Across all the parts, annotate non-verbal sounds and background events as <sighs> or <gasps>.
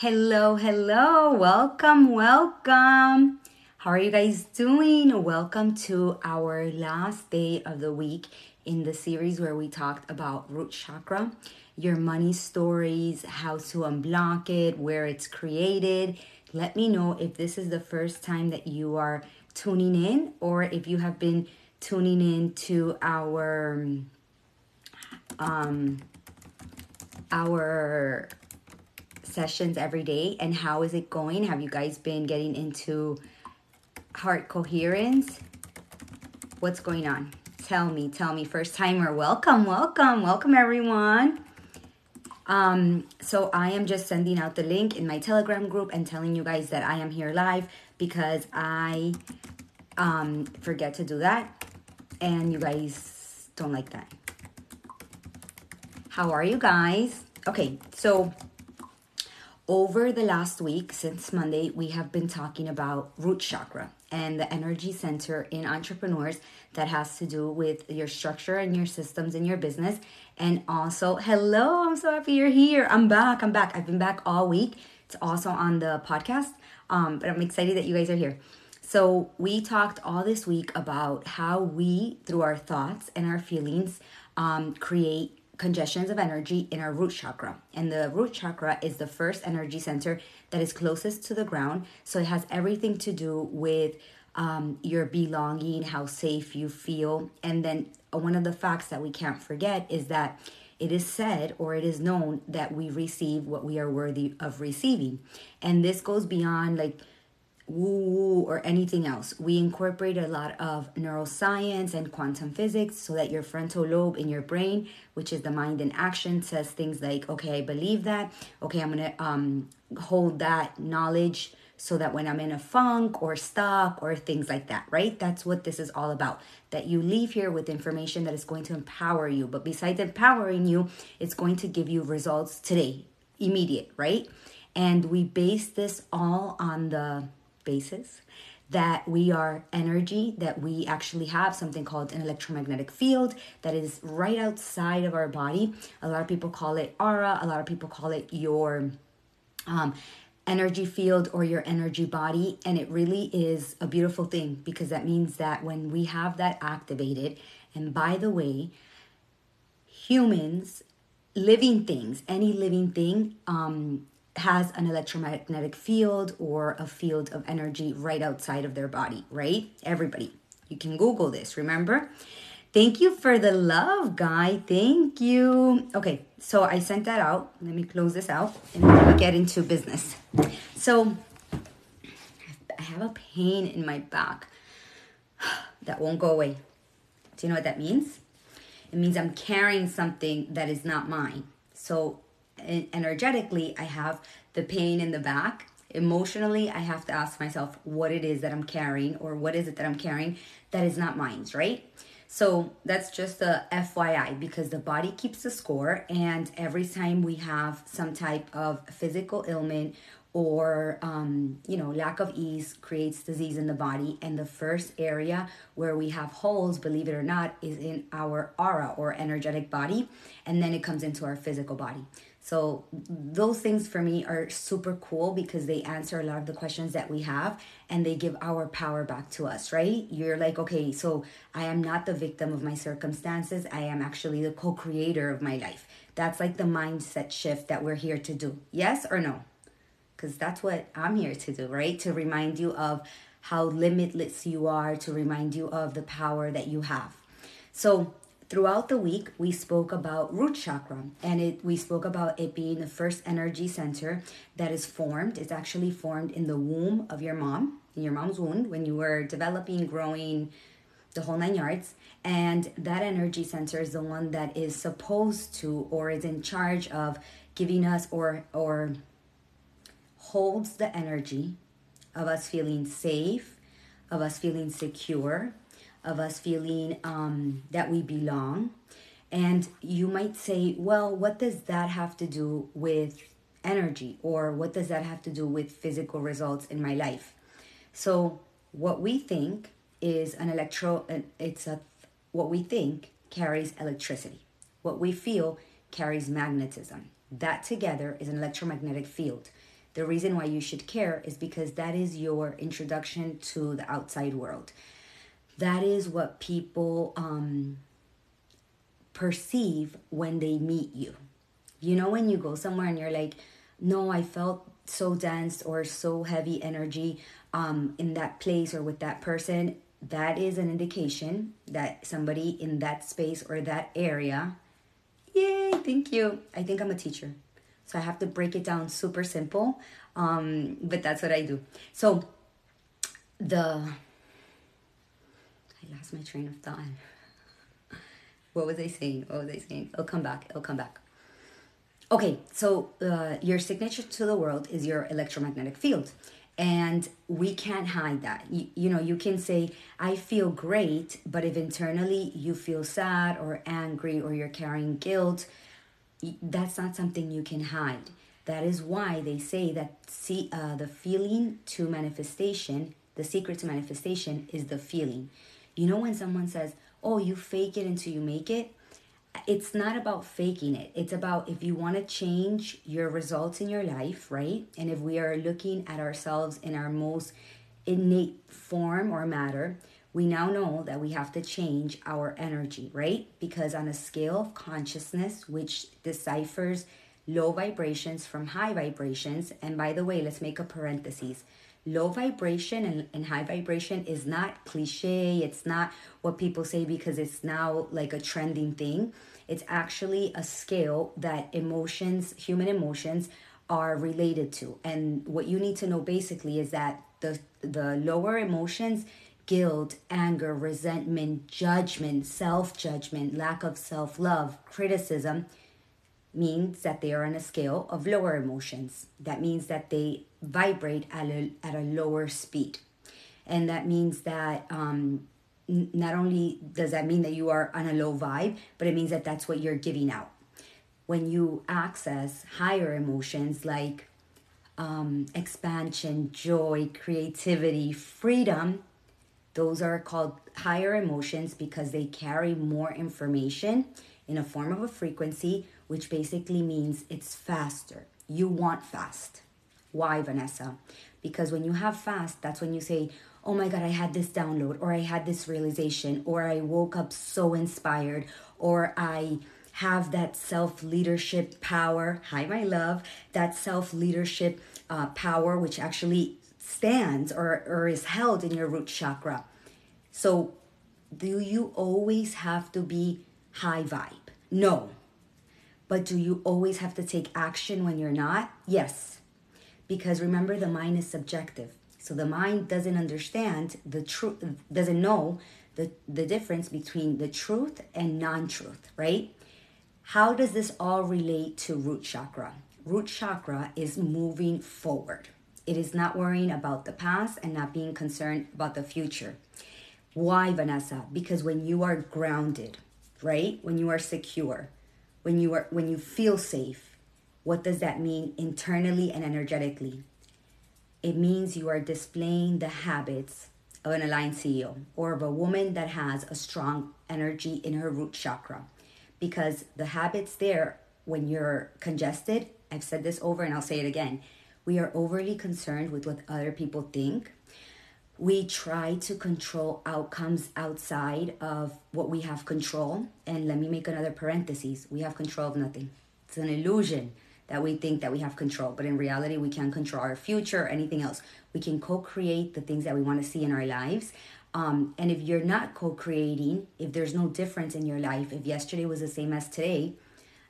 Hello, hello. Welcome, welcome. How are you guys doing? Welcome to our last day of the week in the series where we talked about root chakra, your money stories, how to unblock it, where it's created. Let me know if this is the first time that you are tuning in or if you have been tuning in to our um our sessions every day and how is it going? Have you guys been getting into heart coherence? What's going on? Tell me, tell me, first timer. Welcome, welcome, welcome everyone. Um, so I am just sending out the link in my Telegram group and telling you guys that I am here live because I um, forget to do that and you guys don't like that. How are you guys? Okay, so over the last week, since Monday, we have been talking about root chakra and the energy center in entrepreneurs that has to do with your structure and your systems in your business. And also, hello, I'm so happy you're here. I'm back. I'm back. I've been back all week. It's also on the podcast, um, but I'm excited that you guys are here. So, we talked all this week about how we, through our thoughts and our feelings, um, create congestions of energy in our root chakra. And the root chakra is the first energy center that is closest to the ground. So it has everything to do with um, your belonging, how safe you feel. And then uh, one of the facts that we can't forget is that it is said or it is known that we receive what we are worthy of receiving. And this goes beyond like woo woo or anything else. We incorporate a lot of neuroscience and quantum physics so that your frontal lobe in your brain, which is the mind in action, says things like, okay, I believe that. Okay, I'm gonna um, hold that knowledge so that when I'm in a funk or stuck or things like that, right? That's what this is all about. That you leave here with information that is going to empower you. But besides empowering you, it's going to give you results today, immediate, right? And we base this all on the basis that we are energy, that we actually have something called an electromagnetic field that is right outside of our body. A lot of people call it aura, a lot of people call it your um, energy field or your energy body. And it really is a beautiful thing because that means that when we have that activated, and by the way, humans, living things, any living thing, um, has an electromagnetic field or a field of energy right outside of their body, right? Everybody. You can Google this, remember? Thank you for the love, guy. Thank you. Okay, so I sent that out. Let me close this out and then get into business. So I have a pain in my back <sighs> that won't go away. Do you know what that means? It means I'm carrying something that is not mine. So energetically, I have the pain in the back. Emotionally, I have to ask myself what it is that I'm carrying or what is it that I'm carrying that is not mine, right? So that's just a FYI because the body keeps the score, and every time we have some type of physical ailment or um, you know lack of ease creates disease in the body and the first area where we have holes believe it or not is in our aura or energetic body and then it comes into our physical body so those things for me are super cool because they answer a lot of the questions that we have and they give our power back to us, right? You're like, okay, so I am not the victim of my circumstances. I am actually the co-creator of my life. That's like the mindset shift that we're here to do. Yes or no? Cuz that's what I'm here to do, right? To remind you of how limitless you are, to remind you of the power that you have. So Throughout the week, we spoke about root chakra and it we spoke about it being the first energy center that is formed. It's actually formed in the womb of your mom, in your mom's womb when you were developing, growing, the whole nine yards. And that energy center is the one that is supposed to or is in charge of giving us or or holds the energy of us feeling safe, of us feeling secure, of us feeling um, that we belong. And you might say, well, what does that have to do with energy? Or what does that have to do with physical results in my life? So, what we think is an electro, it's a, what we think carries electricity. What we feel carries magnetism. That together is an electromagnetic field. The reason why you should care is because that is your introduction to the outside world. That is what people um, perceive when they meet you. You know, when you go somewhere and you're like, no, I felt so dense or so heavy energy um, in that place or with that person, that is an indication that somebody in that space or that area, yay, thank you. I think I'm a teacher. So I have to break it down super simple, um, but that's what I do. So the, lost my train of thought. What was I saying? What was I saying? It'll come back. It'll come back. Okay, so uh, your signature to the world is your electromagnetic field. And we can't hide that. You, you know, you can say, I feel great, but if internally you feel sad or angry or you're carrying guilt, that's not something you can hide. That is why they say that see, uh, the feeling to manifestation, the secret to manifestation is the feeling. You know, when someone says, Oh, you fake it until you make it, it's not about faking it. It's about if you want to change your results in your life, right? And if we are looking at ourselves in our most innate form or matter, we now know that we have to change our energy, right? Because on a scale of consciousness, which deciphers low vibrations from high vibrations, and by the way, let's make a parenthesis. Low vibration and, and high vibration is not cliche. It's not what people say because it's now like a trending thing. It's actually a scale that emotions, human emotions, are related to. And what you need to know basically is that the the lower emotions guilt, anger, resentment, judgment, self judgment, lack of self love, criticism means that they are on a scale of lower emotions. That means that they vibrate at a, at a lower speed. And that means that um, not only does that mean that you are on a low vibe, but it means that that's what you're giving out. When you access higher emotions like um, expansion, joy, creativity, freedom, those are called higher emotions because they carry more information in a form of a frequency, which basically means it's faster. You want fast. Why, Vanessa? Because when you have fast, that's when you say, Oh my God, I had this download, or I had this realization, or I woke up so inspired, or I have that self leadership power. Hi, my love. That self leadership uh, power, which actually stands or, or is held in your root chakra. So, do you always have to be high vibe? No. But do you always have to take action when you're not? Yes. Because remember, the mind is subjective. So the mind doesn't understand the truth, doesn't know the, the difference between the truth and non truth, right? How does this all relate to root chakra? Root chakra is moving forward. It is not worrying about the past and not being concerned about the future. Why, Vanessa? Because when you are grounded, right? When you are secure, when you are when you feel safe, what does that mean internally and energetically? It means you are displaying the habits of an aligned CEO or of a woman that has a strong energy in her root chakra. Because the habits there, when you're congested, I've said this over and I'll say it again. We are overly concerned with what other people think we try to control outcomes outside of what we have control. And let me make another parenthesis we have control of nothing. It's an illusion that we think that we have control, but in reality, we can't control our future or anything else. We can co create the things that we want to see in our lives. Um, and if you're not co creating, if there's no difference in your life, if yesterday was the same as today,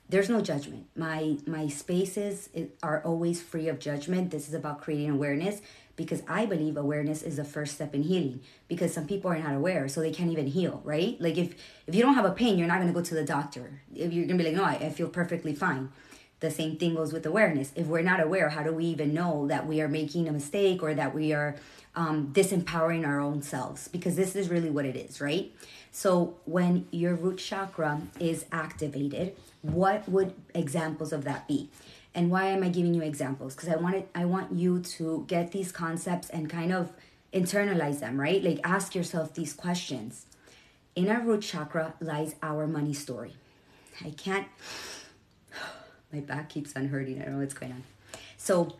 there's no judgment. My my spaces are always free of judgment. This is about creating awareness because I believe awareness is the first step in healing because some people are not aware so they can't even heal, right? Like if if you don't have a pain, you're not going to go to the doctor. If you're going to be like, "No, I, I feel perfectly fine." The same thing goes with awareness. If we're not aware, how do we even know that we are making a mistake or that we are um, disempowering our own selves? Because this is really what it is, right? So when your root chakra is activated, what would examples of that be? And why am I giving you examples? Because I wanted I want you to get these concepts and kind of internalize them, right? Like ask yourself these questions. In our root chakra lies our money story. I can't <sighs> my back keeps on hurting. I don't know what's going on. So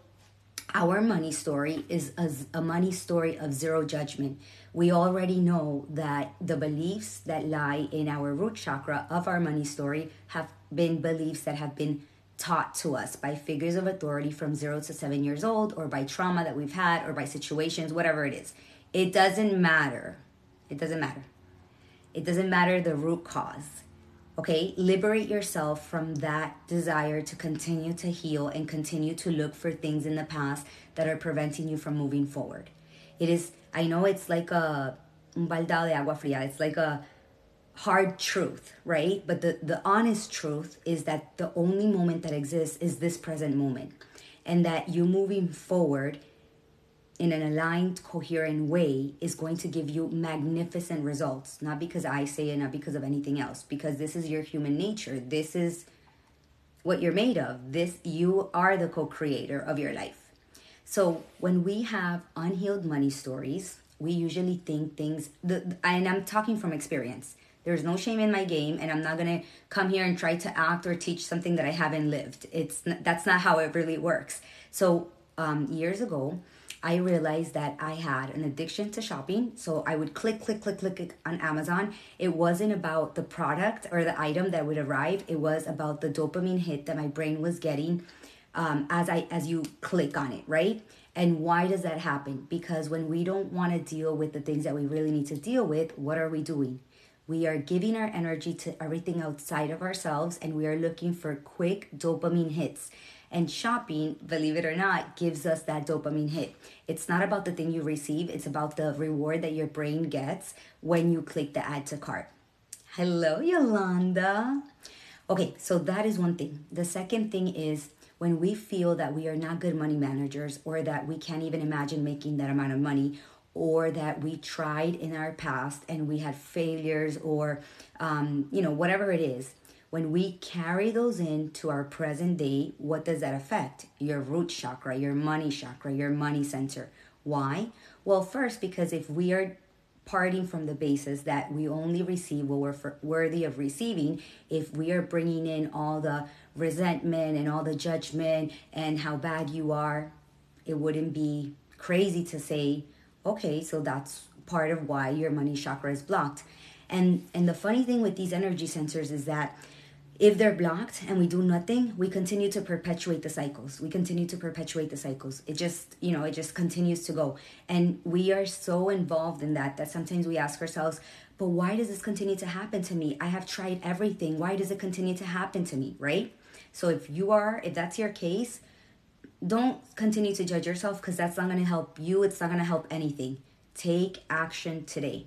our money story is a, a, money story of zero judgment. We already know that the beliefs that lie in our root chakra of our money story have been beliefs that have been taught to us by figures of authority from zero to seven years old, or by trauma that we've had, or by situations, whatever it is. It doesn't matter. It doesn't matter. It doesn't matter the root cause. Okay, liberate yourself from that desire to continue to heal and continue to look for things in the past that are preventing you from moving forward. It is, I know it's like a un baldado de agua fría. It's like a hard truth, right? But the, the honest truth is that the only moment that exists is this present moment. And that you moving forward in an aligned, coherent way is going to give you magnificent results. Not because I say it, not because of anything else, because this is your human nature. This is what you're made of. This you are the co-creator of your life. So when we have unhealed money stories, we usually think things the and I'm talking from experience. There's no shame in my game and I'm not to come here and try to act or teach something that I haven't lived. It's that's not how it really works. So, um, years ago, I realized that I had an addiction to shopping. So I would click, click, click, click on Amazon. It wasn't about the product or the item that would arrive. It was about the dopamine hit that my brain was getting um, as I as you click on it, right? And why does that happen? Because when we don't want to deal with the things that we really need to deal with, what are we doing? We are giving our energy to everything outside of ourselves and we are looking for quick dopamine hits. And shopping, believe it or not, gives us that dopamine hit. It's not about the thing you receive, it's about the reward that your brain gets when you click the add to cart. Hello, Yolanda. Okay, so that is one thing. The second thing is when we feel that we are not good money managers or that we can't even imagine making that amount of money or that we tried in our past and we had failures or um, you know whatever it is when we carry those into our present day, what does that affect? Your root chakra, your money chakra, your money center. Why? Well, first, because if we are parting from the basis that we only receive what we're worthy of receiving, if we are bringing in all the resentment and all the judgment and how bad you are, it wouldn't be crazy to say, okay, so that's part of why your money chakra is blocked. And and the funny thing with these energy centers is that if they're blocked and we do nothing, we continue to perpetuate the cycles. We continue to perpetuate the cycles. It just, you know, it just continues to go. And we are so involved in that that sometimes we ask ourselves, but why does this continue to happen to me? I have tried everything. Why does it continue to happen to me, right? So if you are, if that's your case, don't continue to judge yourself because that's not going to help you. It's not going to help anything. Take action today.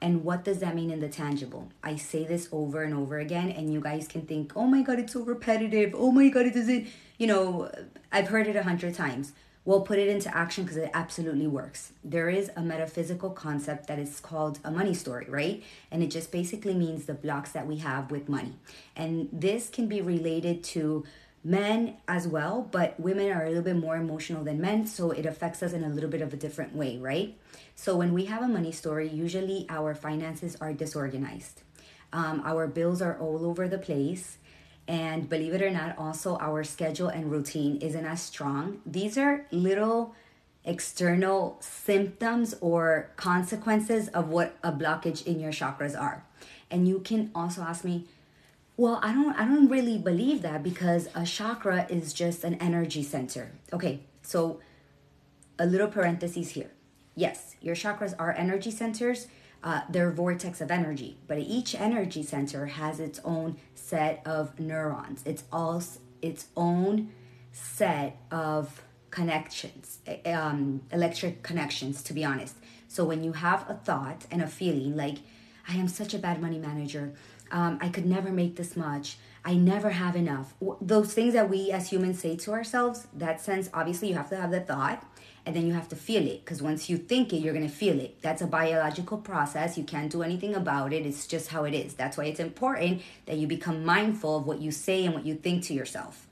And what does that mean in the tangible? I say this over and over again, and you guys can think, oh my God, it's so repetitive. Oh my God, it doesn't, you know, I've heard it a hundred times. Well, put it into action because it absolutely works. There is a metaphysical concept that is called a money story, right? And it just basically means the blocks that we have with money. And this can be related to men as well, but women are a little bit more emotional than men, so it affects us in a little bit of a different way, right? So when we have a money story, usually our finances are disorganized. Um, our bills are all over the place. And believe it or not, also our schedule and routine isn't as strong. These are little external symptoms or consequences of what a blockage in your chakras are. And you can also ask me, well, I don't I don't really believe that because a chakra is just an energy center. Okay, so a little parenthesis here. Yes, your chakras are energy centers. Uh, they're vortex of energy, but each energy center has its own set of neurons. It's all its own set of connections, um, electric connections. To be honest, so when you have a thought and a feeling like, "I am such a bad money manager," um, I could never make this much. I never have enough. Those things that we as humans say to ourselves, that sense, obviously, you have to have the thought and then you have to feel it because once you think it you're going to feel it. That's a biological process. You can't do anything about it. It's just how it is. That's why it's important that you become mindful of what you say and what you think to yourself.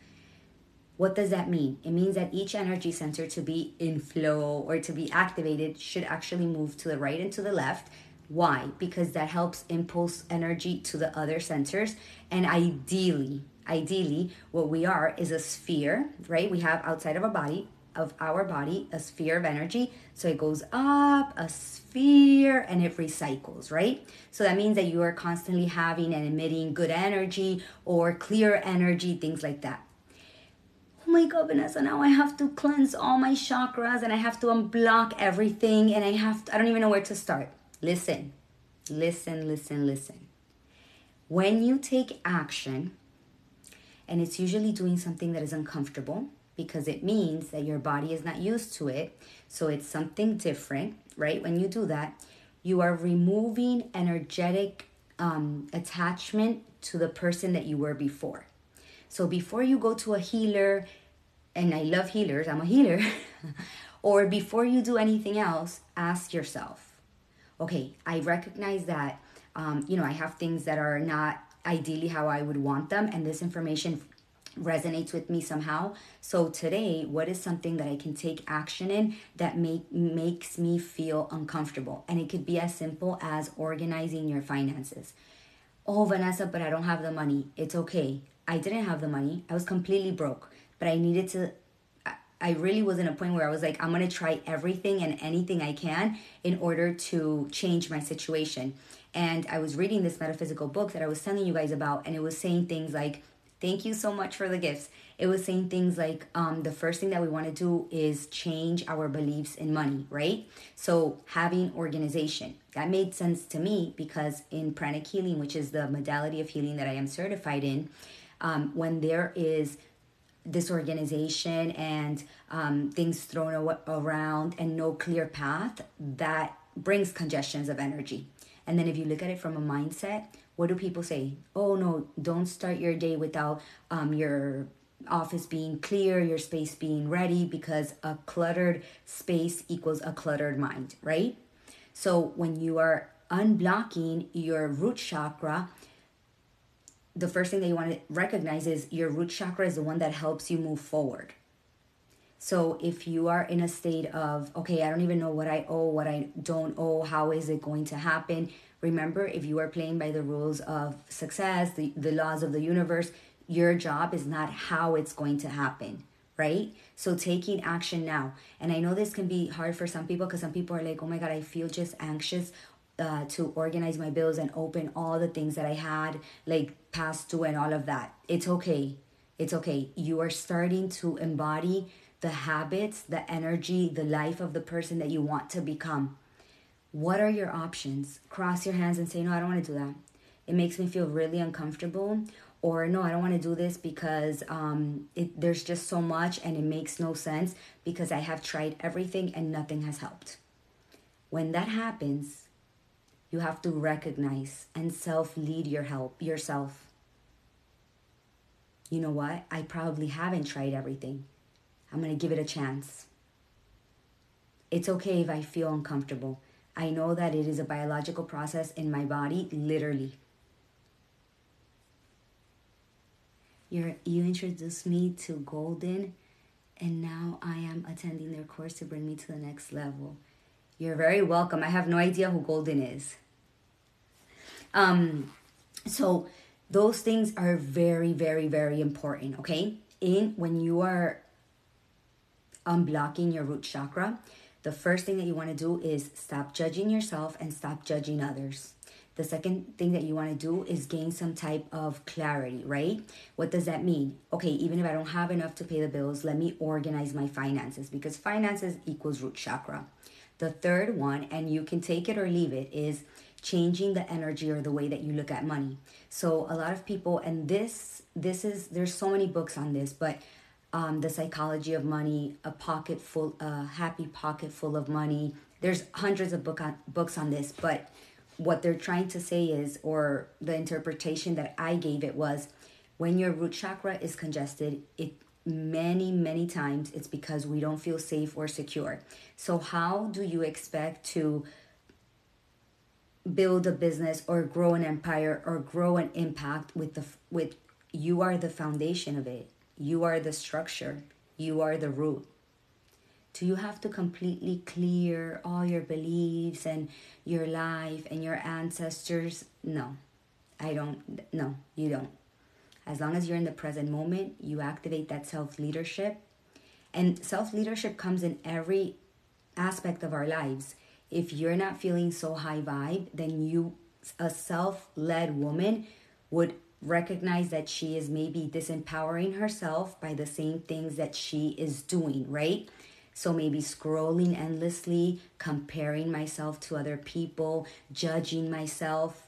What does that mean? It means that each energy center to be in flow or to be activated should actually move to the right and to the left why because that helps impulse energy to the other centers and ideally ideally what we are is a sphere right we have outside of our body of our body a sphere of energy. So it goes up a sphere and it recycles, right? So that means that you are constantly having and emitting good energy or clear energy, things like that. Oh my god, Vanessa, now I have to cleanse all my chakras and I have to unblock everything and I have to, I don't even know where to start. Listen, listen, listen, listen. When you take action, and it's usually doing something that is uncomfortable because it means that your body is not used to it. So it's something different, right? When you do that, you are removing energetic um, attachment to the person that you were before. So before you go to a healer, and I love healers, I'm a healer, <laughs> or before you do anything else, ask yourself, okay, I recognize that, um, you know, I have things that are not ideally how I would want them, and this information resonates with me somehow. So today, what is something that I can take action in that make makes me feel uncomfortable? And it could be as simple as organizing your finances. Oh, Vanessa, but I don't have the money. It's okay. I didn't have the money. I was completely broke, but I needed to I really was in a point where I was like, I'm gonna try everything and anything I can in order to change my situation. And I was reading this metaphysical book that I was telling you guys about, and it was saying things like, Thank you so much for the gifts. It was saying things like um, the first thing that we want to do is change our beliefs in money, right? So having organization that made sense to me because in pranic healing, which is the modality of healing that I am certified in, um, when there is disorganization and um, things thrown around and no clear path, that brings congestions of energy. And then if you look at it from a mindset, what do people say? Oh no, don't start your day without um, your office being clear, your space being ready, because a cluttered space equals a cluttered mind, right? So when you are unblocking your root chakra, the first thing that you want to recognize is your root chakra is the one that helps you move forward. So if you are in a state of, okay, I don't even know what I owe, what I don't owe, how is it going to happen? Remember, if you are playing by the rules of success, the, the laws of the universe, your job is not how it's going to happen, right? So taking action now. And I know this can be hard for some people because some people are like, oh my God, I feel just anxious uh, to organize my bills and open all the things that I had, like past due and all of that. It's okay. It's okay. You are starting to embody the habits, the energy, the life of the person that you want to become. What are your options? Cross your hands and say, No, I don't want to do that. It makes me feel really uncomfortable. Or, No, I don't want to do this because um, it, there's just so much and it makes no sense because I have tried everything and nothing has helped. When that happens, you have to recognize and self lead your help yourself. You know what? I probably haven't tried everything. I'm going to give it a chance. It's okay if I feel uncomfortable. I know that it is a biological process in my body, literally. You're, you introduced me to Golden, and now I am attending their course to bring me to the next level. You're very welcome. I have no idea who Golden is. Um, so those things are very, very, very important. Okay, in when you are unblocking your root chakra, the first thing that you want to do is stop judging yourself and stop judging others. The second thing that you want to do is gain some type of clarity, right? What does that mean? Okay, even if I don't have enough to pay the bills, let me organize my finances because finances equals root chakra. The third one, and you can take it or leave it, is changing the energy or the way that you look at money. So a lot of people, and this this is there's so many books on this, but um, the psychology of money, a pocket full, a happy pocket full of money. There's hundreds of book on, books on this, but what they're trying to say is, or the interpretation that I gave it was, when your root chakra is congested, it many many times it's because we don't feel safe or secure. So how do you expect to build a business or grow an empire or grow an impact with the with you are the foundation of it you are the structure, you are the root. Do you have to completely clear all your beliefs and your life and your ancestors? No, I don't. No, you don't. As long as you're in the present moment, you activate that self leadership And self leadership comes in every aspect of our lives. If you're not feeling so high vibe, then you, a self led woman, would recognize that she is maybe disempowering herself by the same things that she is doing, right? So maybe scrolling endlessly, comparing myself to other people, judging myself.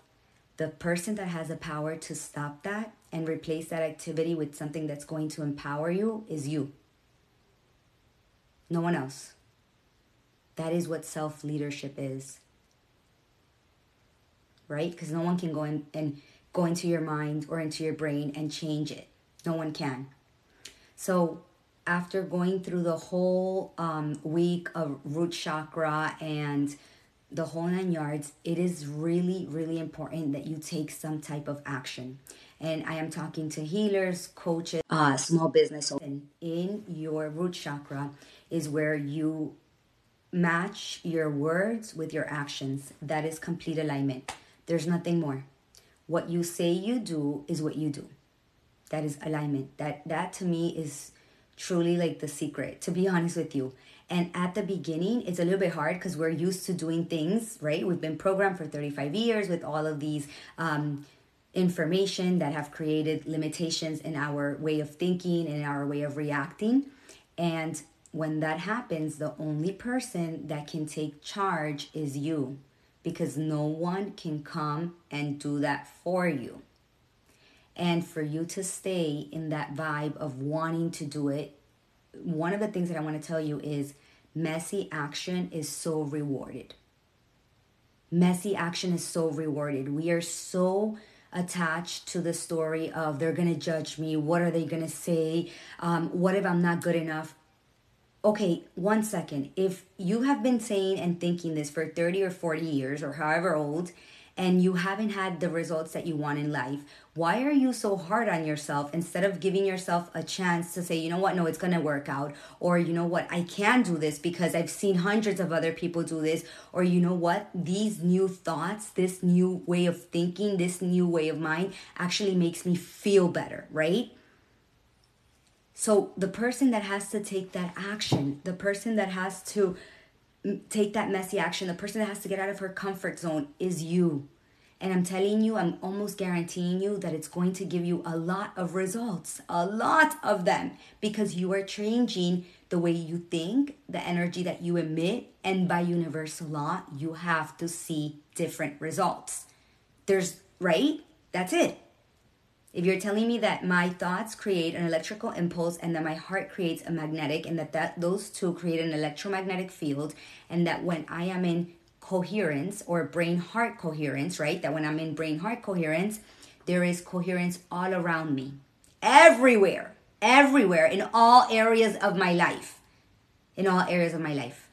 The person that has the power to stop that and replace that activity with something that's going to empower you is you. No one else. That is what self leadership is. Right? Because no one can go in and go into your mind or into your brain and change it. No one can. So after going through the whole um, week of root chakra and the whole nine yards, it is really, really important that you take some type of action. And I am talking to healers, coaches, uh, small business owners. In your root chakra is where you match your words with your actions. That is complete alignment. There's nothing more. What you say you do is what you do. That is alignment. That that to me is truly like the secret, to be honest with you. And at the beginning, it's a little bit hard because we're used to doing things, right? We've been programmed for 35 years with all of these um, information that have created limitations in our way of thinking and our way of reacting. And when that happens, the only person that can take charge is you because no one can come and do that for you and for you to stay in that vibe of wanting to do it, one of the things that I want to tell you is messy action is so rewarded. Messy action is so rewarded. We are so attached to the story of they're going to judge me. What are they going to say? Um, what if I'm not good enough? Okay, one second. If you have been saying and thinking this for 30 or 40 years or however old, and you haven't had the results that you want in life, why are you so hard on yourself instead of giving yourself a chance to say, you know what, no, it's gonna work out, or you know what, I can do this because I've seen hundreds of other people do this, or you know what, these new thoughts, this new way of thinking, this new way of mind actually makes me feel better, right? So the person that has to take that action, the person that has to take that messy action. The person that has to get out of her comfort zone is you. And I'm telling you, I'm almost guaranteeing you that it's going to give you a lot of results, a lot of them, because you are changing the way you think, the energy that you emit, and by universal law, you have to see different results. There's, right? That's it. If you're telling me that my thoughts create an electrical impulse and that my heart creates a magnetic and that, that those two create an electromagnetic field and that when I am in coherence or brain heart coherence, right? That when I'm in brain heart coherence, there is coherence all around me. Everywhere, everywhere in all areas of my life. In all areas of my life.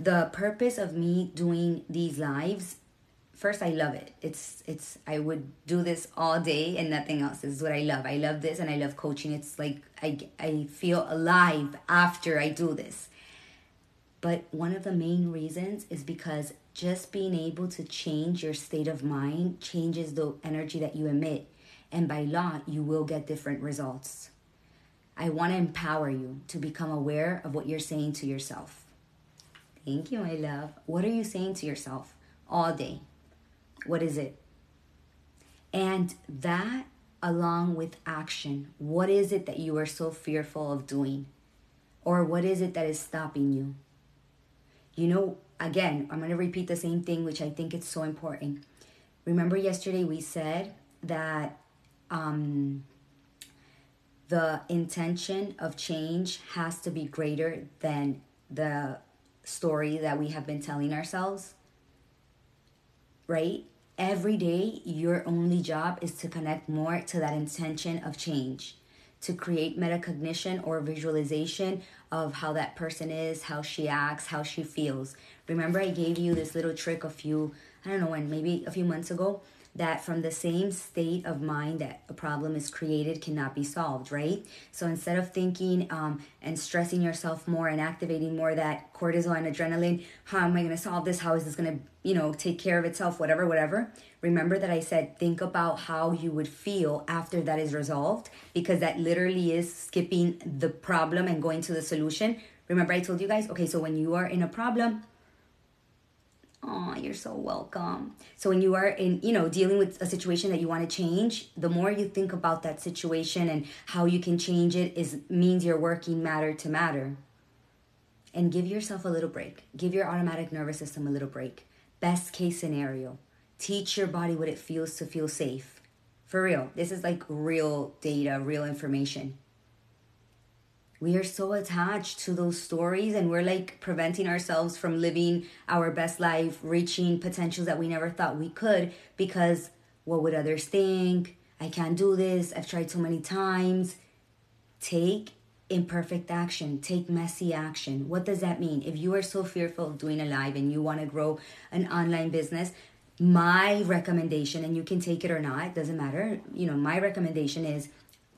The purpose of me doing these lives first I love it. It's it's I would do this all day and nothing else. This is what I love. I love this and I love coaching. It's like I I feel alive after I do this. But one of the main reasons is because just being able to change your state of mind changes the energy that you emit. And by law, you will get different results. I want to empower you to become aware of what you're saying to yourself. Thank you, my love. What are you saying to yourself all day? What is it? And that, along with action, what is it that you are so fearful of doing? Or what is it that is stopping you? You know, again, I'm going to repeat the same thing, which I think is so important. Remember, yesterday we said that um, the intention of change has to be greater than the story that we have been telling ourselves, right? Every day, your only job is to connect more to that intention of change, to create metacognition or visualization of how that person is, how she acts, how she feels, Remember, I gave you this little trick a few, I don't know when, maybe a few months ago, that from the same state of mind that a problem is created cannot be solved, right? So instead of thinking um, and stressing yourself more and activating more that cortisol and adrenaline, how am I going to solve this? How is this going to, you know, take care of itself? Whatever, whatever. Remember that I said think about how you would feel after that is resolved because that literally is skipping the problem and going to the solution. Remember, I told you guys, okay, so when you are in a problem, Oh, you're so welcome. So when you are in, you know, dealing with a situation that you want to change, the more you think about that situation and how you can change it is means you're working matter to matter. And give yourself a little break. Give your automatic nervous system a little break. Best case scenario. Teach your body what it feels to feel safe. For real. This is like real data, real information we are so attached to those stories and we're like preventing ourselves from living our best life, reaching potentials that we never thought we could because what would others think? I can't do this. I've tried so many times. Take imperfect action, take messy action. What does that mean? If you are so fearful of doing a live and you want to grow an online business, my recommendation, and you can take it or not, doesn't matter. You know, my recommendation is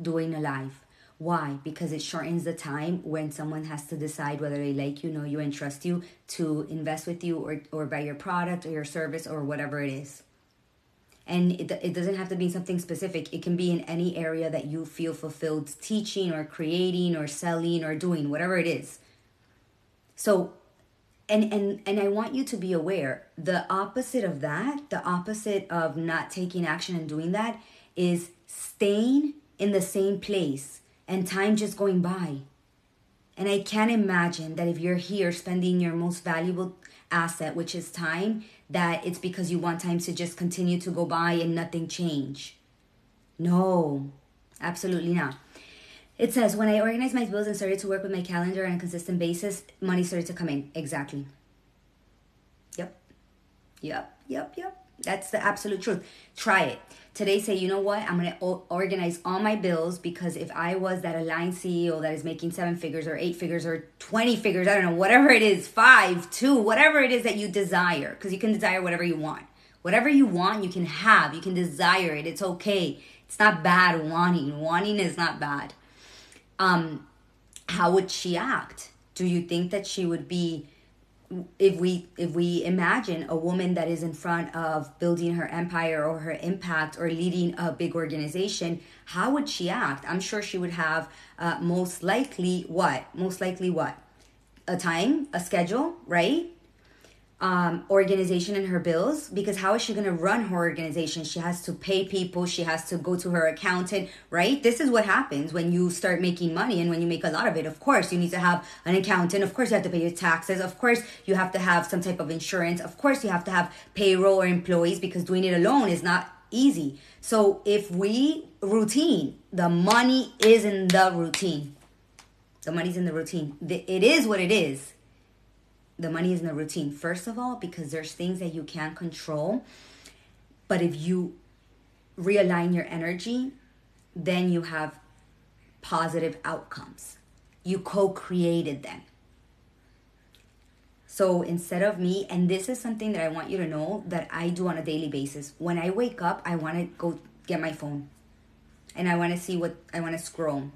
doing a live why? Because it shortens the time when someone has to decide whether they like you, know you, and trust you to invest with you or, or buy your product or your service or whatever it is. And it, it doesn't have to be something specific. It can be in any area that you feel fulfilled teaching or creating or selling or doing, whatever it is. So, and, and, and I want you to be aware the opposite of that, the opposite of not taking action and doing that is staying in the same place and time just going by. And I can't imagine that if you're here spending your most valuable asset, which is time, that it's because you want time to just continue to go by and nothing change. No, absolutely not. It says, when I organized my bills and started to work with my calendar on a consistent basis, money started to come in. Exactly. Yep. Yep. Yep. Yep. That's the absolute truth. Try it. Today, say, you know what? I'm going to organize all my bills because if I was that aligned CEO that is making seven figures or eight figures or 20 figures, I don't know, whatever it is, five, two, whatever it is that you desire, because you can desire whatever you want. Whatever you want, you can have. You can desire it. It's okay. It's not bad wanting. Wanting is not bad. Um, how would she act? Do you think that she would be if we if we imagine a woman that is in front of building her empire or her impact or leading a big organization how would she act? I'm sure she would have uh, most likely what? Most likely what? A time? A schedule? Right um, organization in her bills because how is she going to run her organization? She has to pay people, she has to go to her accountant, right? This is what happens when you start making money and when you make a lot of it. Of course, you need to have an accountant. Of course, you have to pay your taxes. Of course, you have to have some type of insurance. Of course, you have to have payroll or employees because doing it alone is not easy. So if we routine, the money is in the routine. The money's in the routine. It is what it is the money is in the routine. First of all, because there's things that you can't control. But if you realign your energy, then you have positive outcomes. You co created them. So instead of me, and this is something that I want you to know that I do on a daily basis. When I wake up, I want to go get my phone and I want to see what I want to scroll.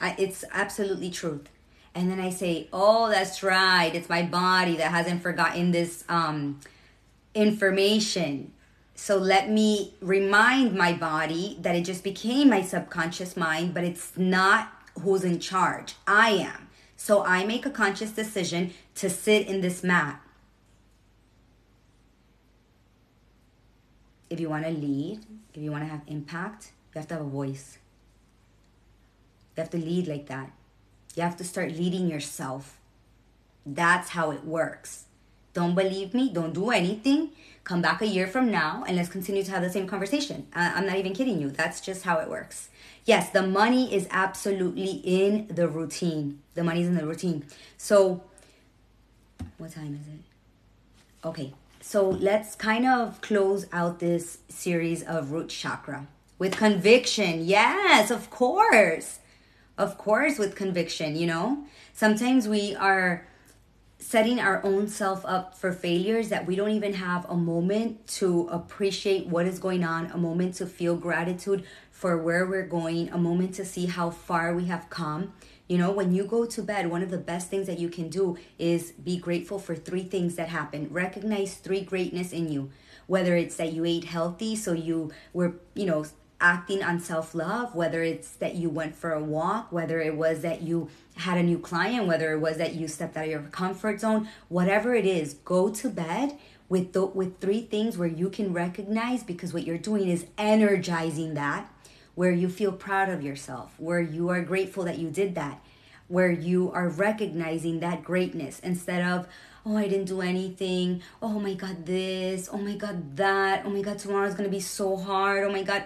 I, it's absolutely truth and then I say, "Oh, that's right. It's my body that hasn't forgotten this um, information." So let me remind my body that it just became my subconscious mind, but it's not who's in charge. I am. So I make a conscious decision to sit in this mat. If you want to lead, if you want to have impact, you have to have a voice. You have to lead like that. You have to start leading yourself. That's how it works. Don't believe me? Don't do anything. Come back a year from now and let's continue to have the same conversation. I'm not even kidding you. That's just how it works. Yes, the money is absolutely in the routine. The money's in the routine. So, what time is it? Okay, so let's kind of close out this series of root chakra with conviction. Yes, of course of course with conviction you know sometimes we are setting our own self up for failures that we don't even have a moment to appreciate what is going on, a moment to feel gratitude for where we're going, a moment to see how far we have come. You know, when you go to bed, one of the best things that you can do is be grateful for three things that happen. Recognize three greatness in you. Whether it's that you ate healthy, so you were, you know, acting on self love, whether it's that you went for a walk, whether it was that you had a new client, whether it was that you stepped out of your comfort zone, whatever it is, go to bed with with three things where you can recognize because what you're doing is energizing that, where you feel proud of yourself, where you are grateful that you did that, where you are recognizing that greatness instead of oh, I didn't do anything. Oh my God, this. Oh my God, that. Oh my God, tomorrow's going to be so hard. Oh my God.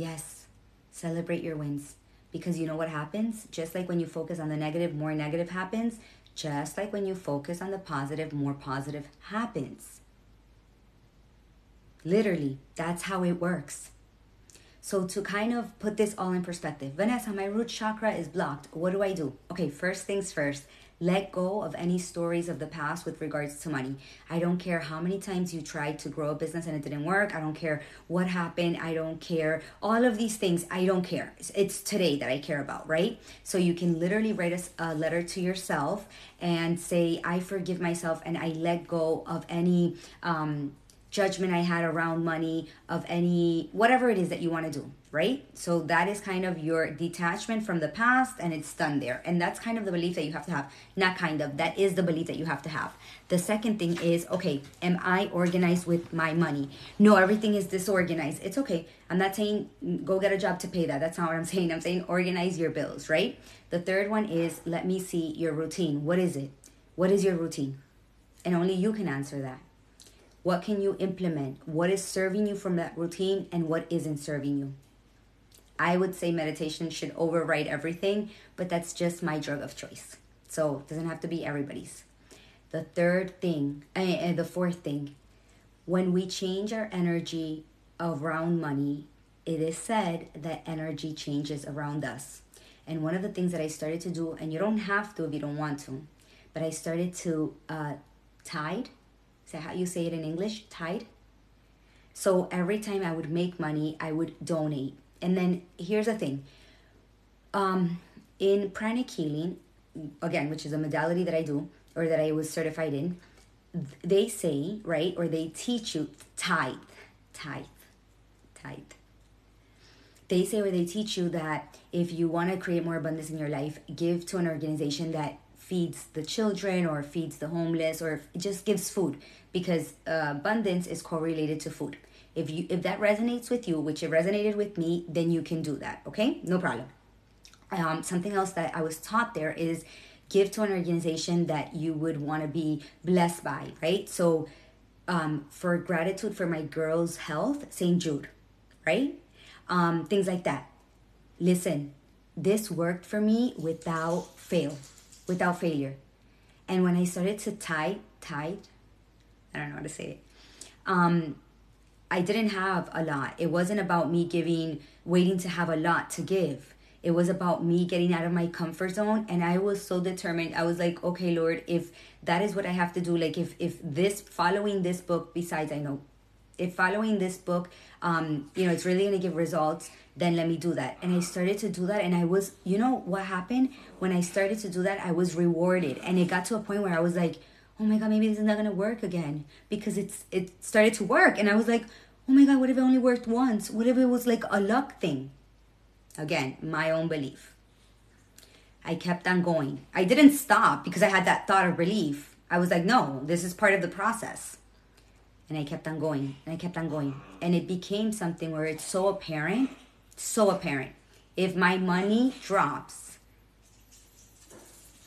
Yes, celebrate your wins. Because you know what happens? Just like when you focus on the negative, more negative happens. Just like when you focus on the positive, more positive happens. Literally, that's how it works. So, to kind of put this all in perspective, Vanessa, my root chakra is blocked. What do I do? Okay, first things first, let go of any stories of the past with regards to money. I don't care how many times you tried to grow a business and it didn't work. I don't care what happened. I don't care. All of these things, I don't care. It's today that I care about, right? So you can literally write a, a letter to yourself and say, I forgive myself and I let go of any um, judgment I had around money, of any, whatever it is that you want to do, right? So that is kind of your detachment from the past and it's done there. And that's kind of the belief that you have to have. Not kind of, that is the belief that you have to have. The second thing is, okay, am I organized with my money? No, everything is disorganized. It's okay. I'm not saying go get a job to pay that. That's not what I'm <laughs> saying. I'm saying organize your bills, right? The third one is let me see your routine. What is it? What is your routine? And only you can answer that. What can you implement? What is serving you from that routine and what isn't serving you? I would say meditation should override everything, but that's just my drug of choice. So it doesn't have to be everybody's. The third thing, and the fourth thing, when we change our energy around money, it is said that energy changes around us. And one of the things that I started to do, and you don't have to if you don't want to, but I started to uh, tide is that how you say it in English? Tide. So every time I would make money, I would donate. And then here's the thing. Um, in pranic healing, again, which is a modality that I do or that I was certified in, they say, right, or they teach you tithe, tithe, tithe. They say or they teach you that if you want to create more abundance in your life, give to an organization that feeds the children or feeds the homeless or just gives food because uh, abundance is correlated to food. If you if that resonates with you, which it resonated with me, then you can do that. Okay, no problem. Um, something else that I was taught there is give to an organization that you would want to be blessed by, right? So, um, for gratitude for my girl's health, St. Jude, right? Um, things like that. Listen, this worked for me without fail, without failure. And when I started to tithe, tithe, I don't know how to say it. Um, I didn't have a lot. It wasn't about me giving, waiting to have a lot to give. It was about me getting out of my comfort zone. And I was so determined. I was like, okay, Lord, if that is what I have to do, like if if this following this book, besides I know if following this book, um, you know, it's really gonna give results, then let me do that. And I started to do that and I was, you know what happened? When I started to do that, I was rewarded. And it got to a point where I was like, oh my god maybe this is not gonna work again because it's it started to work. And i was like oh my god what if it only worked once? What if it was like a luck thing? Again my own belief. I kept on going. I didn't stop because i had that thought of relief. I was like no this is part of the process. And i kept on going and i kept on going. And it became something where it's so apparent so apparent. If my money drops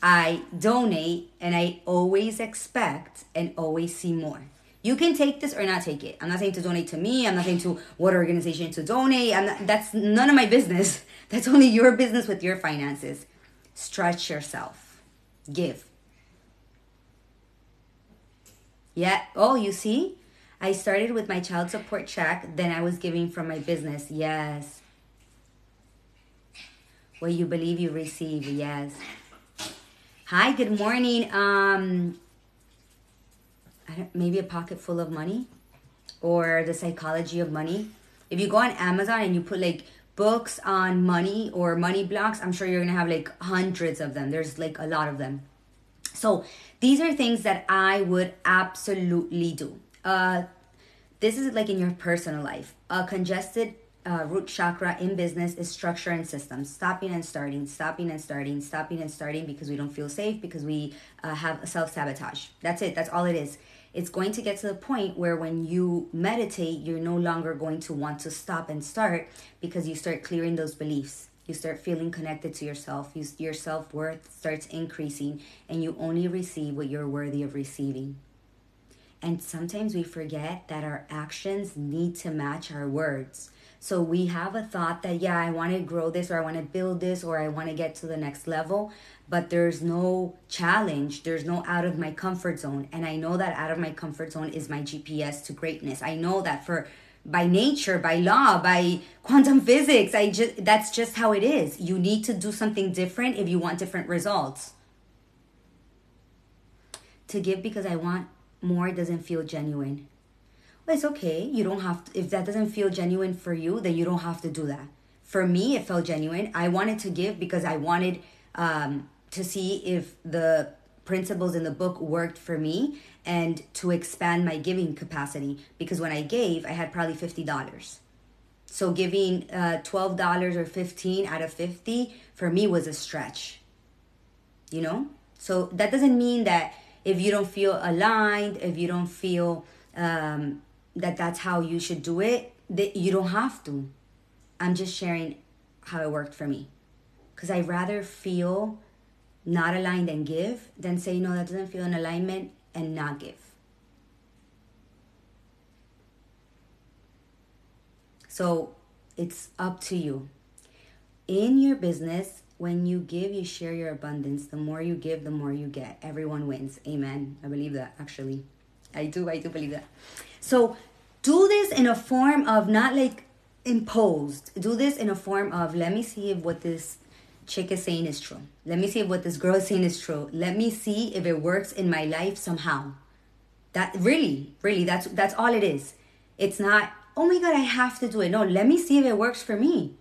I donate and I always expect and always see more. You can take this or not take it. I'm not saying to donate to me. I'm not saying to what organization to donate. Not, that's none of my business. <laughs> That's only your business with your finances. Stretch yourself. Give. Yeah. Oh, you see? I started with my child support check, then I was giving from my business. Yes. What you believe you receive. Yes. Hi, good morning. Um, maybe a pocket full of money or the psychology of money. If you go on Amazon and you put like books on money or money blocks, I'm sure you're gonna have like hundreds of them. There's like a lot of them. So these are things that I would absolutely do. Uh, this is like in your personal life. A congested uh, root chakra in business is structure and systems. Stopping and starting, stopping and starting, stopping and starting because we don't feel safe, because we uh, have self sabotage. That's it. That's all it is it's going to get to the point where when you meditate, you're no longer going to want to stop and start because you start clearing those beliefs. You start feeling connected to yourself. You, your self worth starts increasing, and you only receive what you're worthy of receiving. And sometimes we forget that our actions need to match our words. So we have a thought that, yeah, I want to grow this, or I want to build this, or I want to get to the next level but there's no challenge there's no out of my comfort zone. And i know that out of my comfort zone is my gps to greatness. I know that for by nature by law by quantum physics i just that's just how it is. You need to do something different if you want different results. To give because i want more doesn't feel genuine well it's okay you don't have to if that doesn't feel genuine for you then you don't have to do that for me it felt genuine i wanted to give because i wanted um, to see if the principles in the book worked for me and to expand my giving capacity because when I gave, I had probably $50. So giving uh, $12 or 15 out of 50 for me was a stretch. You know? So that doesn't mean that if you don't feel aligned, if you don't feel um, that that's how you should do it, that you don't have to. I'm just sharing how it worked for me. Because I rather feel not aligned and give than say no that doesn't feel in alignment and not give. So it's up to you. In your business when you give you share your abundance. The more you give the more you get. Everyone wins. Amen. I believe that actually. I do i do believe that so do this in a form of not like imposed do this in a form of let me see if what this chick is saying is true. Let me see if what this girl is saying is true. Let me see if it works in my life somehow. That really, really, that's that's all it is. It's not, oh my god, I have to do it. No, let me see if it works for me.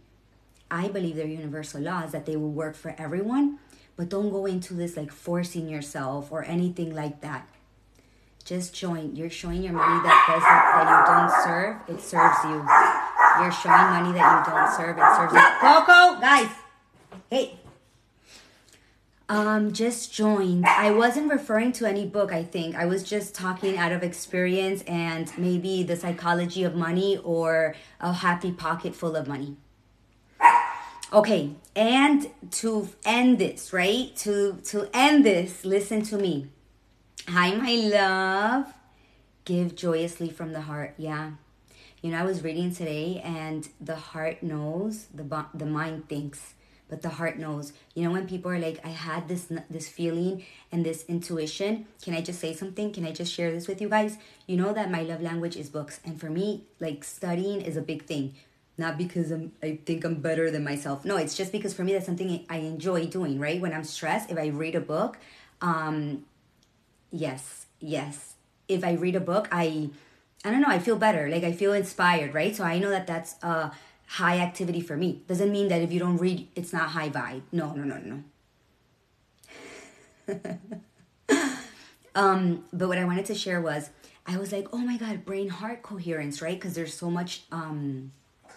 I believe they're universal laws that they will work for everyone, but don't go into this like forcing yourself or anything like that. Just join. You're showing your money that doesn't that you don't serve, it serves you. You're showing money that you don't serve, it serves you. Coco, guys. Hey. Um, just joined. I wasn't referring to any book, I think. I was just talking out of experience and maybe the psychology of money or a happy pocket full of money. Okay, and to end this, right? To to end this, listen to me. Hi, my love. Give joyously from the heart. Yeah. You know, I was reading today and the heart knows, the the mind thinks but the heart knows. You know when people are like, I had this this feeling and this intuition. Can I just say something? Can I just share this with you guys? You know that my love language is books, and for me, like studying is a big thing. Not because I'm, I think I'm better than myself. No, it's just because for me that's something I enjoy doing. Right when I'm stressed, if I read a book, um, yes, yes. If I read a book, I I don't know. I feel better. Like I feel inspired. Right. So I know that that's a high activity for me. Doesn't mean that if you don't read, it's not high vibe. No, no, no, no. <laughs> um, but what I wanted to share was I was like, oh my God, brain heart coherence, right? Because there's so much um,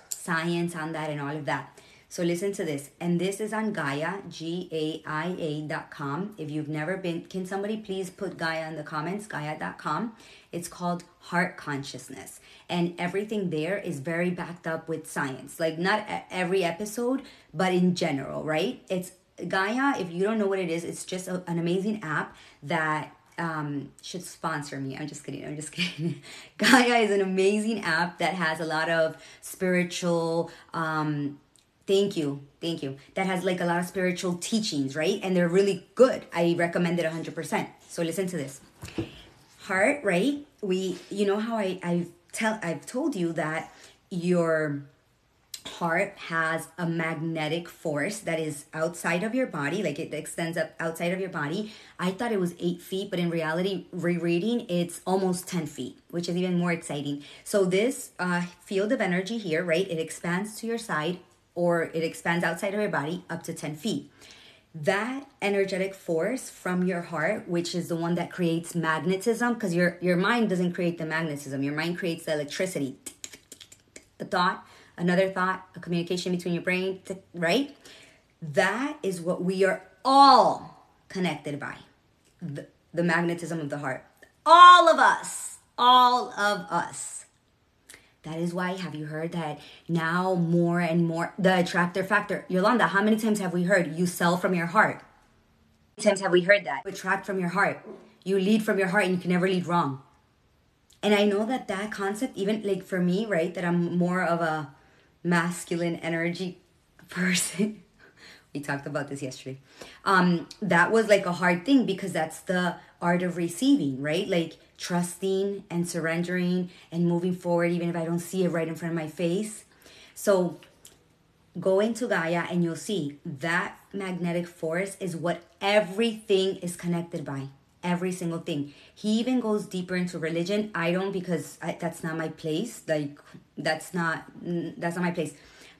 science on that and all of that. So listen to this. And this is on Gaia, G A I A dot com. If you've never been, can somebody please put Gaia in the comments? Gaia.com. It's called Heart Consciousness. And everything there is very backed up with science. Like, not every episode, but in general, right? It's Gaia, if you don't know what it is, it's just a, an amazing app that um, should sponsor me. I'm just kidding. I'm just <laughs> kidding. Gaia is an amazing app that has a lot of spiritual, um, Thank you. Thank you. That has like a lot of spiritual teachings, right? And they're really good. I recommend it 100%. So listen to this. Heart, right? We you know how I I tell I've told you that your heart has a magnetic force that is outside of your body, like it extends up outside of your body. I thought it was eight feet, but in reality, rereading, it's almost 10 feet, which is even more exciting. So, this uh, field of energy here, right, it expands to your side or it expands outside of your body up to 10 feet. That energetic force from your heart, which is the one that creates magnetism, because your, your mind doesn't create the magnetism, your mind creates the electricity. A thought another thought, a communication between your brain, right? That is what we are all connected by the, the magnetism of the heart. All of us, all of us. That is why, have you heard that now more and more, the attractor factor? Yolanda, how many times have we heard you sell from your heart? How many times have we heard that? You attract from your heart. You lead from your heart and you can never lead wrong. And I know that that concept, even like for me, right, that I'm more of a masculine energy <laughs> person. we talked about this yesterday. Um, that was like a hard thing because that's the art of receiving, right? Like trusting and surrendering and moving forward, even if I don't see it right in front of my face. So go into Gaia and you'll see that magnetic force is what everything is connected by every single thing. He even goes deeper into religion. I don't because I, that's not my place. Like that's not that's not my place.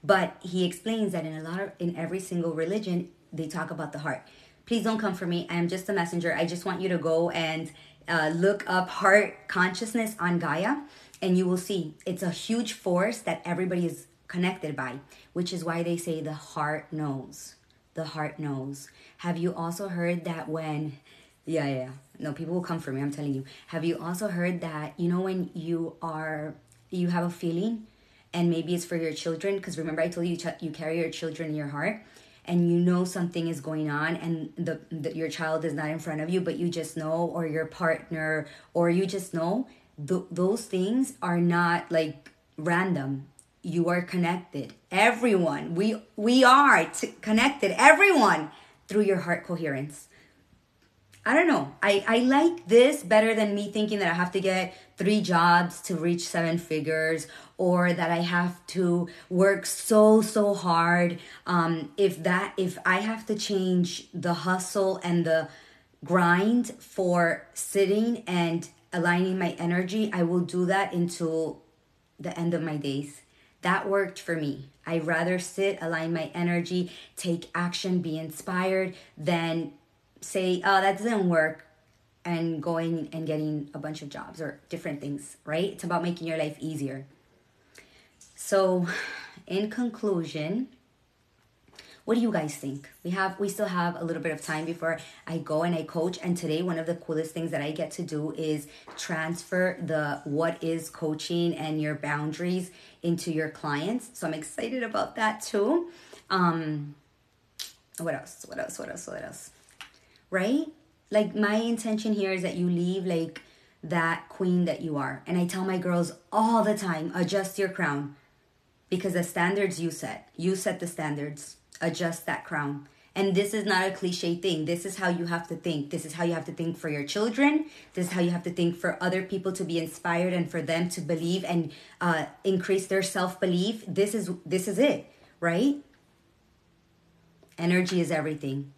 But he explains that in a lot of in every single religion they talk about the heart. Please don't come for me. I am just a messenger. I just want you to go and uh, look up heart consciousness on Gaia, and you will see it's a huge force that everybody is connected by, which is why they say the heart knows. The heart knows. Have you also heard that when yeah, yeah. No, people will come for me. I'm telling you. Have you also heard that you know when you are you have a feeling, and maybe it's for your children? Because remember, I told you you carry your children in your heart, and you know something is going on, and the, the your child is not in front of you, but you just know, or your partner, or you just know. Th- those things are not like random. You are connected. Everyone. We we are t- connected. Everyone through your heart coherence I don't know. I, I like this better than me thinking that I have to get three jobs to reach seven figures or that I have to work so, so hard. Um, if that, if I have to change the hustle and the grind for sitting and aligning my energy, I will do that until the end of my days. That worked for me. I rather sit, align my energy, take action, be inspired than say, oh, that doesn't work, and going and getting a bunch of jobs or different things, right? It's about making your life easier. So, in conclusion, what do you guys think? We have we still have a little bit of time before I go and I coach and today one of the coolest things that I get to do is transfer the what is coaching and your boundaries into your clients. So I'm excited about that too. Um what else? What else? What else? What else? Right? Like my intention here is that you leave like that queen that you are. And I tell my girls all the time, adjust your crown because the standards you set, you set the standards. Adjust that crown. And this is not a cliche thing. This is how you have to think. This is how you have to think for your children. This is how you have to think for other people to be inspired and for them to believe and uh, increase their self belief. This is this is it, right? Energy is everything.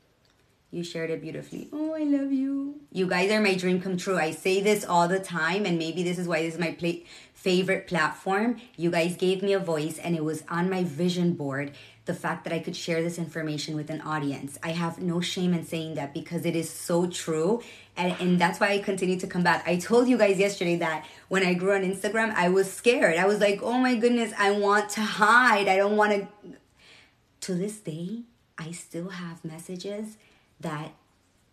You shared it beautifully. Oh, I love you. You guys are my dream come true. I say this all the time, and maybe this is why this is my pla- favorite platform. You guys gave me a voice, and it was on my vision board. The fact that I could share this information with an audience. I have no shame in saying that because it is so true. And, and that's why I continue to come back. I told you guys yesterday that when I grew on Instagram, I was scared. I was like, oh my goodness, I want to hide. I don't want to. To this day, I still have messages that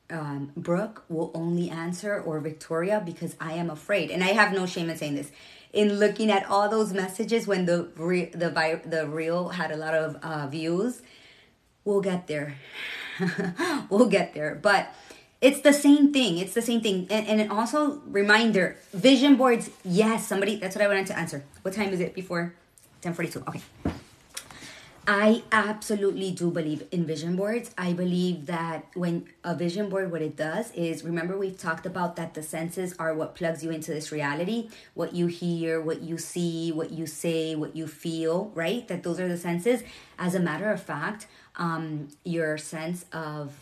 um, Brooke will only answer or Victoria because I am afraid, and I have no shame in saying this. In looking at all those messages when the re- the vi- the reel had a lot of uh, views, we'll get there. <laughs> we'll get there, but it's the same thing. It's the same thing, and, and also reminder: vision boards. Yes, somebody. That's what I wanted to answer. What time is it? Before ten forty two. Okay I absolutely do believe in vision boards. I believe that when a vision board, what it does is remember, we've talked about that the senses are what plugs you into this reality what you hear, what you see, what you say, what you feel, right? That those are the senses. As a matter of fact, um, your sense of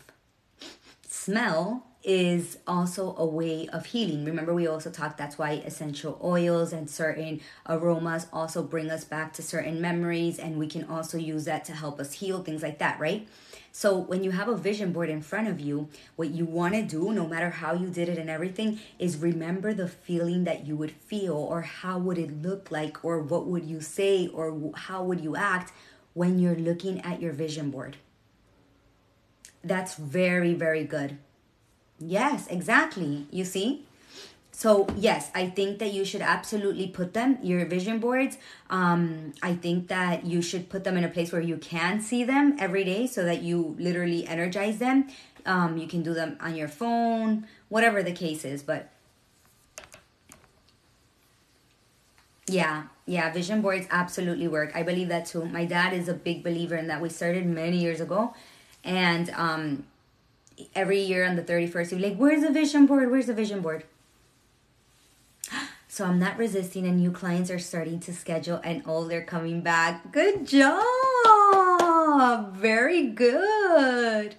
smell is also a way of healing. Remember, we also talked that's why essential oils and certain aromas also bring us back to certain memories, and we can also use that to help us heal, things like that, right? So, when you have a vision board in front of you, what you want to do, no matter how you did it and everything, is remember the feeling that you would feel, or how would it look like, or what would you say, or how would you act when you're looking at your vision board. That's very, very good. Yes, exactly. You see? So, yes, I think that you should absolutely put them, your vision boards. Um, I think that you should put them in a place where you can see them every day so that you literally energize them. Um, you can do them on your phone, whatever the case is. But yeah, yeah, vision boards absolutely work. I believe that too. My dad is a big believer in that. We started many years ago. And um, every year on the 31st, he'd be like, Where's the vision board? Where's the vision board? <gasps> So I'm not resisting, and new clients are starting to schedule, and all they're coming back. Good job! Very good.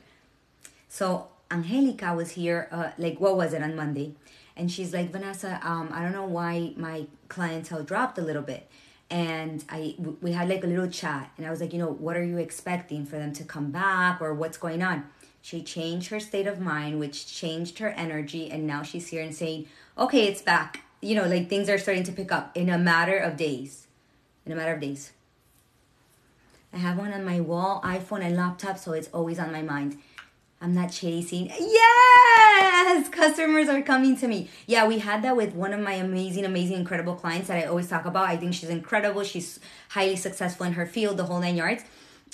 So Angelica was here, uh, like, what was it on Monday? And she's like, Vanessa, um, I don't know why my clientele dropped a little bit. And I, we had like a little chat, and I was like, you know, what are you expecting for them to come back, or what's going on? She changed her state of mind, which changed her energy. And now she's here and saying, okay, it's back. You know, like things are starting to pick up in a matter of days. In a matter of days. I have one on my wall, iPhone and laptop, so it's always on my mind. I'm not chasing. Yes! Customers are coming to me. Yeah, we had that with one of my amazing, amazing, incredible clients that I always talk about. I think she's incredible. She's highly successful in her field, the whole nine yards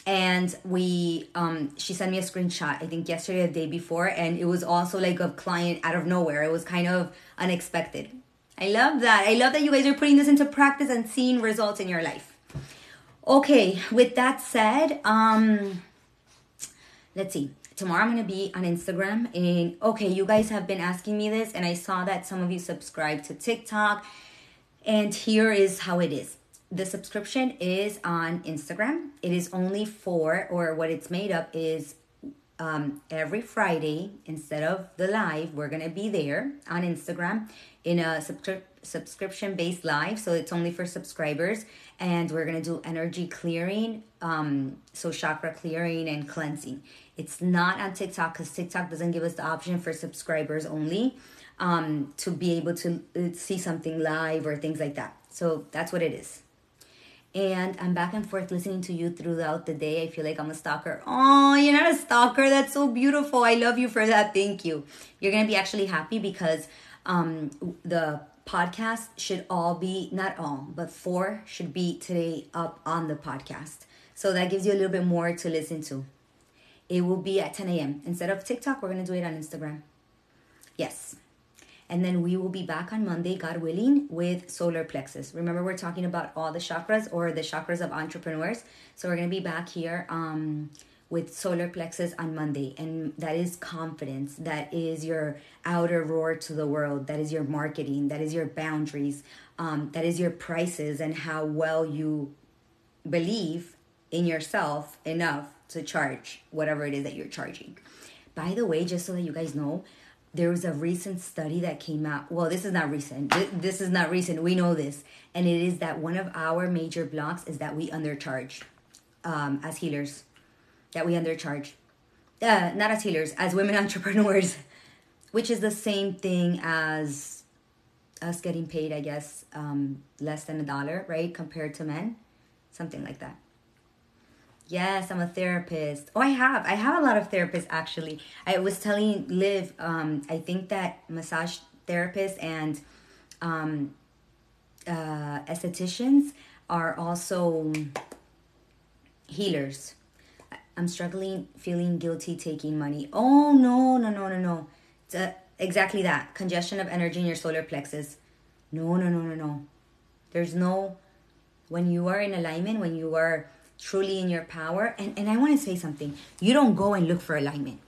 and we um she sent me a screenshot i think yesterday or the day before and it was also like a client out of nowhere. It was kind of unexpected. I love that. I love that you guys are putting this into practice and seeing results in your life. Okay with that said um let's see. Tomorrow i'm gonna be on instagram and okay you guys have been asking me this and i saw that some of you subscribe to tiktok and here is how it is the subscription is on Instagram. It is only for, or what it's made up is um, every Friday, instead of the live, we're going to be there on Instagram in a subscri- subscription based live. So it's only for subscribers. And we're going to do energy clearing, um, so chakra clearing and cleansing. It's not on TikTok because TikTok doesn't give us the option for subscribers only um, to be able to uh, see something live or things like that. So that's what it is and I'm back and forth listening to you throughout the day. I feel like I'm a stalker. Oh, you're not a stalker. That's so beautiful. I love you for that. Thank you. You're gonna be actually happy because um, the podcast should all be not all, but four should be today up on the podcast. So that gives you a little bit more to listen to. It will be at 10 a.m. Instead of TikTok, we're gonna do it on Instagram. Yes. And then we will be back on Monday, God willing, with solar plexus. Remember, we're talking about all the chakras or the chakras of entrepreneurs. So we're going to be back here um, with solar plexus on Monday. And that is confidence. That is your outer roar to the world. That is your marketing. That is your boundaries. Um, that is your prices and how well you believe in yourself enough to charge whatever it is that you're charging. By the way, just so that you guys know, there was a recent study that came out. Well, this is not recent. This is not recent. We know this. And it is that one of our major blocks is that we undercharge um, as healers. That we undercharge. Uh, not as healers, as women <laughs> entrepreneurs, which is the same thing as us getting paid, I guess, um, less than a dollar, right? Compared to men. Something like that. Yes, I'm a therapist. Oh, I have. I have a lot of therapists actually. I was telling Liv, um, I think that massage therapists and um, uh, estheticians are also healers. I'm struggling, feeling guilty taking money. Oh, no, no, no, no, no. Uh, exactly that. Congestion of energy in your solar plexus. No, no, no, no, no. There's no, when you are in alignment, when you are truly in your power. And, and I want to say something. You don't go and look for alignment.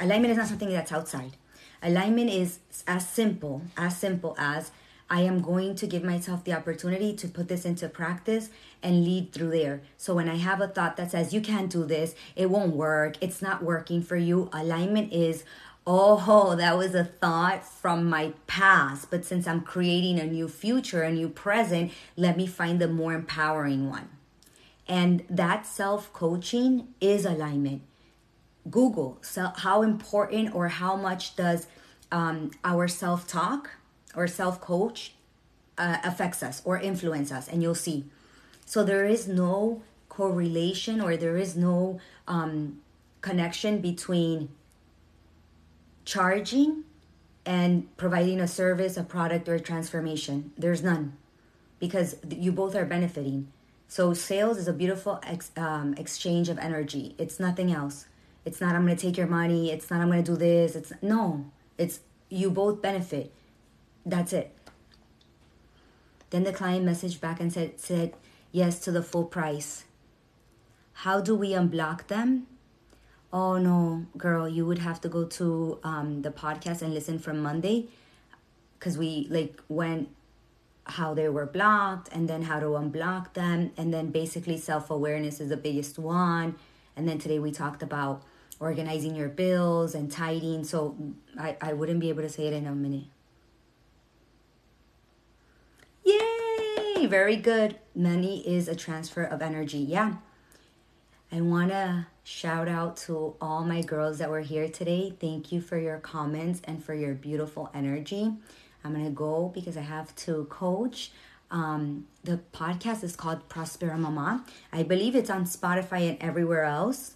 Alignment is not something that's outside. Alignment is as simple, as simple as I am going to give myself the opportunity to put this into practice and lead through there. So when I have a thought that says, you can't do this, it won't work, it's not working for you, alignment is, oh, that was a thought from my past. But since I'm creating a new future, a new present, let me find the more empowering one. And that self coaching is alignment. Google so how important or how much does um, our self talk or self coach uh, affects us or influence us, and you'll see. So there is no correlation or there is no um, connection between charging and providing a service, a product, or a transformation. There's none because you both are benefiting. So sales is a beautiful ex, um, exchange of energy. It's nothing else. It's not I'm going to take your money. It's not I'm going to do this. It's no. It's you both benefit. That's it. Then the client messaged back and said said yes to the full price. How do we unblock them? Oh no, girl, you would have to go to um, the podcast and listen from Monday because we like went how they were blocked and then how to unblock them. And then basically self-awareness is the biggest one. And then today we talked about organizing your bills and tidying. So i, I wouldn't be able to say it in a minute. Yay! Very good. Money is a transfer of energy. Yeah. I want to shout out to all my girls that were here today. Thank you for your comments and for your beautiful energy I'm to go because I have to coach. Um, the podcast is called Prospera Mama. I believe it's on Spotify and everywhere else.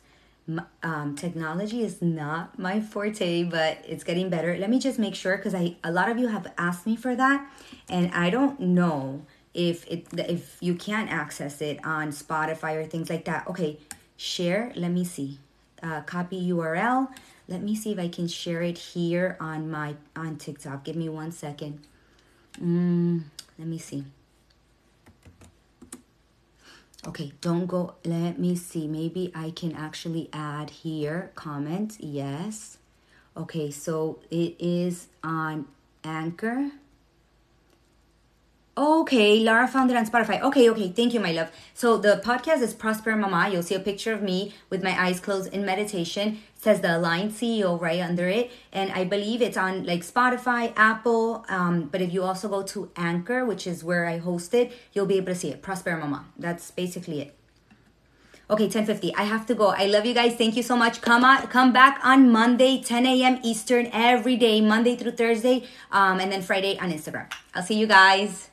Um, technology is not my forte, but it's getting better. Let me just make sure because I a lot of you have asked me for that, and I don't know if it if you can't access it on Spotify or things like that. Okay, share. Let me see. Uh, copy URL let me see if I can share it here on my on TikTok. Give me one second. Mm, let me see. Okay, don't go. Let me see. Maybe I can actually add here comment. Yes. Okay, so it is on Anchor. Okay, Lara found it on Spotify. Okay, okay, thank you, my love. So the podcast is Prosper Mama. You'll see a picture of me with my eyes closed in meditation. Says the Aligned CEO right under it, and I believe it's on like Spotify, Apple. Um, but if you also go to Anchor, which is where I host it, you'll be able to see it. Prosper Mama. That's basically it. Okay, 1050. I have to go. I love you guys. Thank you so much. Come on, come back on Monday, 10 a.m. Eastern every day, Monday through Thursday, um, and then Friday on Instagram. I'll see you guys.